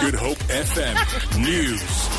Good Hope FM News.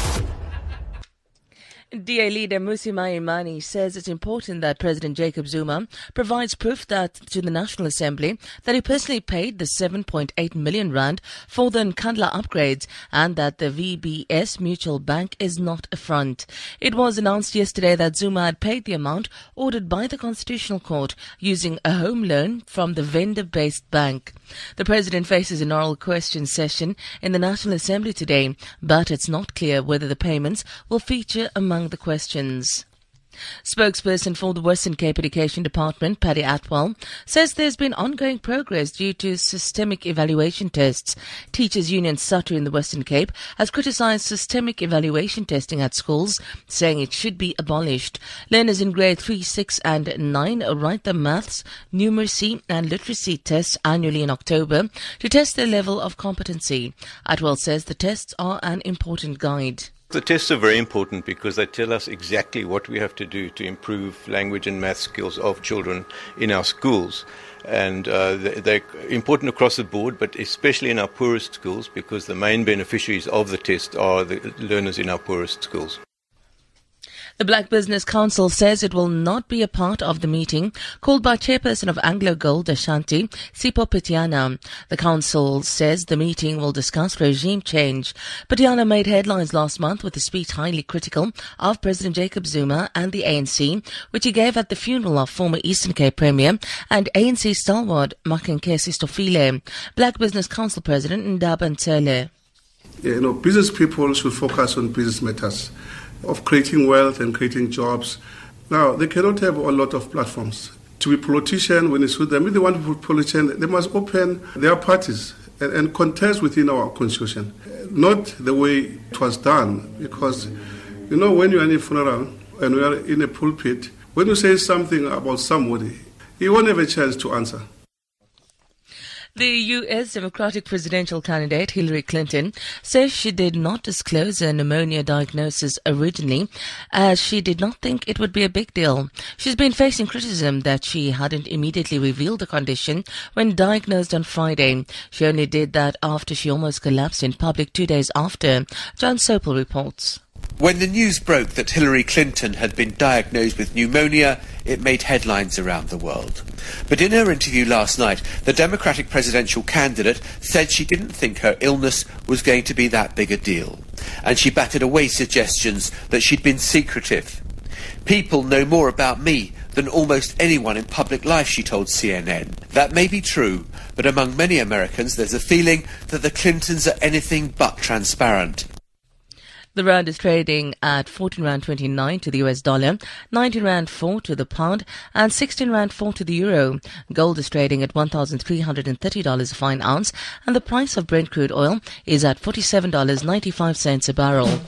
DA leader Mmusi Maimane says it's important that President Jacob Zuma provides proof that to the National Assembly that he personally paid the 7.8 million rand for the Nkandla upgrades and that the VBS Mutual Bank is not a front. It was announced yesterday that Zuma had paid the amount ordered by the Constitutional Court using a home loan from the Venda-based bank. The president faces an oral question session in the National Assembly today, but it's not clear whether the payments will feature among among the questions. Spokesperson for the Western Cape Education Department, Paddy Attwell, says there's been ongoing progress due to systemic evaluation tests. Teachers Union SADTU in the Western Cape has criticized systemic evaluation testing at schools, saying it should be abolished. Learners in grade 3, 6 and 9 write the maths, numeracy and literacy tests annually in October to test their level of competency. Attwell says the tests are an important guide. The tests are very important because they tell us exactly what we have to do to improve language and math skills of children in our schools. And uh, they're important across the board, but especially in our poorest schools because the main beneficiaries of the test are the learners in our poorest schools. The Black Business Council says it will not be a part of the meeting called by Chairperson of Anglo Gold Ashanti, Sipho Pityana. The council says the meeting will discuss regime change. Pityana made headlines last month with a speech highly critical of President Jacob Zuma and the ANC, which he gave at the funeral of former Eastern Cape Premier and ANC stalwart Makhenkesi Stofile. Black Business Council President Ndaba Ntsele. You know, business people should focus on business matters of creating wealth and creating jobs. Now, they cannot have a lot of platforms. To be politician, when it's with them, if they want to be politician, they must open their parties and, and contest within our constitution. Not the way it was done, because, you know, when you're in a funeral and we are in a pulpit, when you say something about somebody, you won't have a chance to answer. The U.S. Democratic presidential candidate Hillary Clinton says she did not disclose her pneumonia diagnosis originally as she did not think it would be a big deal. She's been facing criticism that she hadn't immediately revealed the condition when diagnosed on Friday. She only did that after she almost collapsed in public two days after. John Sopel reports. When the news broke that Hillary Clinton had been diagnosed with pneumonia, it made headlines around the world. But in her interview last night, the Democratic presidential candidate said she didn't think her illness was going to be that big a deal. And she batted away suggestions that she'd been secretive. People know more about me than almost anyone in public life, she told CNN. That may be true, but among many Americans there's a feeling that the Clintons are anything but transparent. The rand is trading at 14 rand 29 to the US dollar, 19 rand 4 to the pound, and 16 rand 4 to the euro. Gold is trading at $1,330 a fine ounce, and the price of Brent crude oil is at $47.95 a barrel.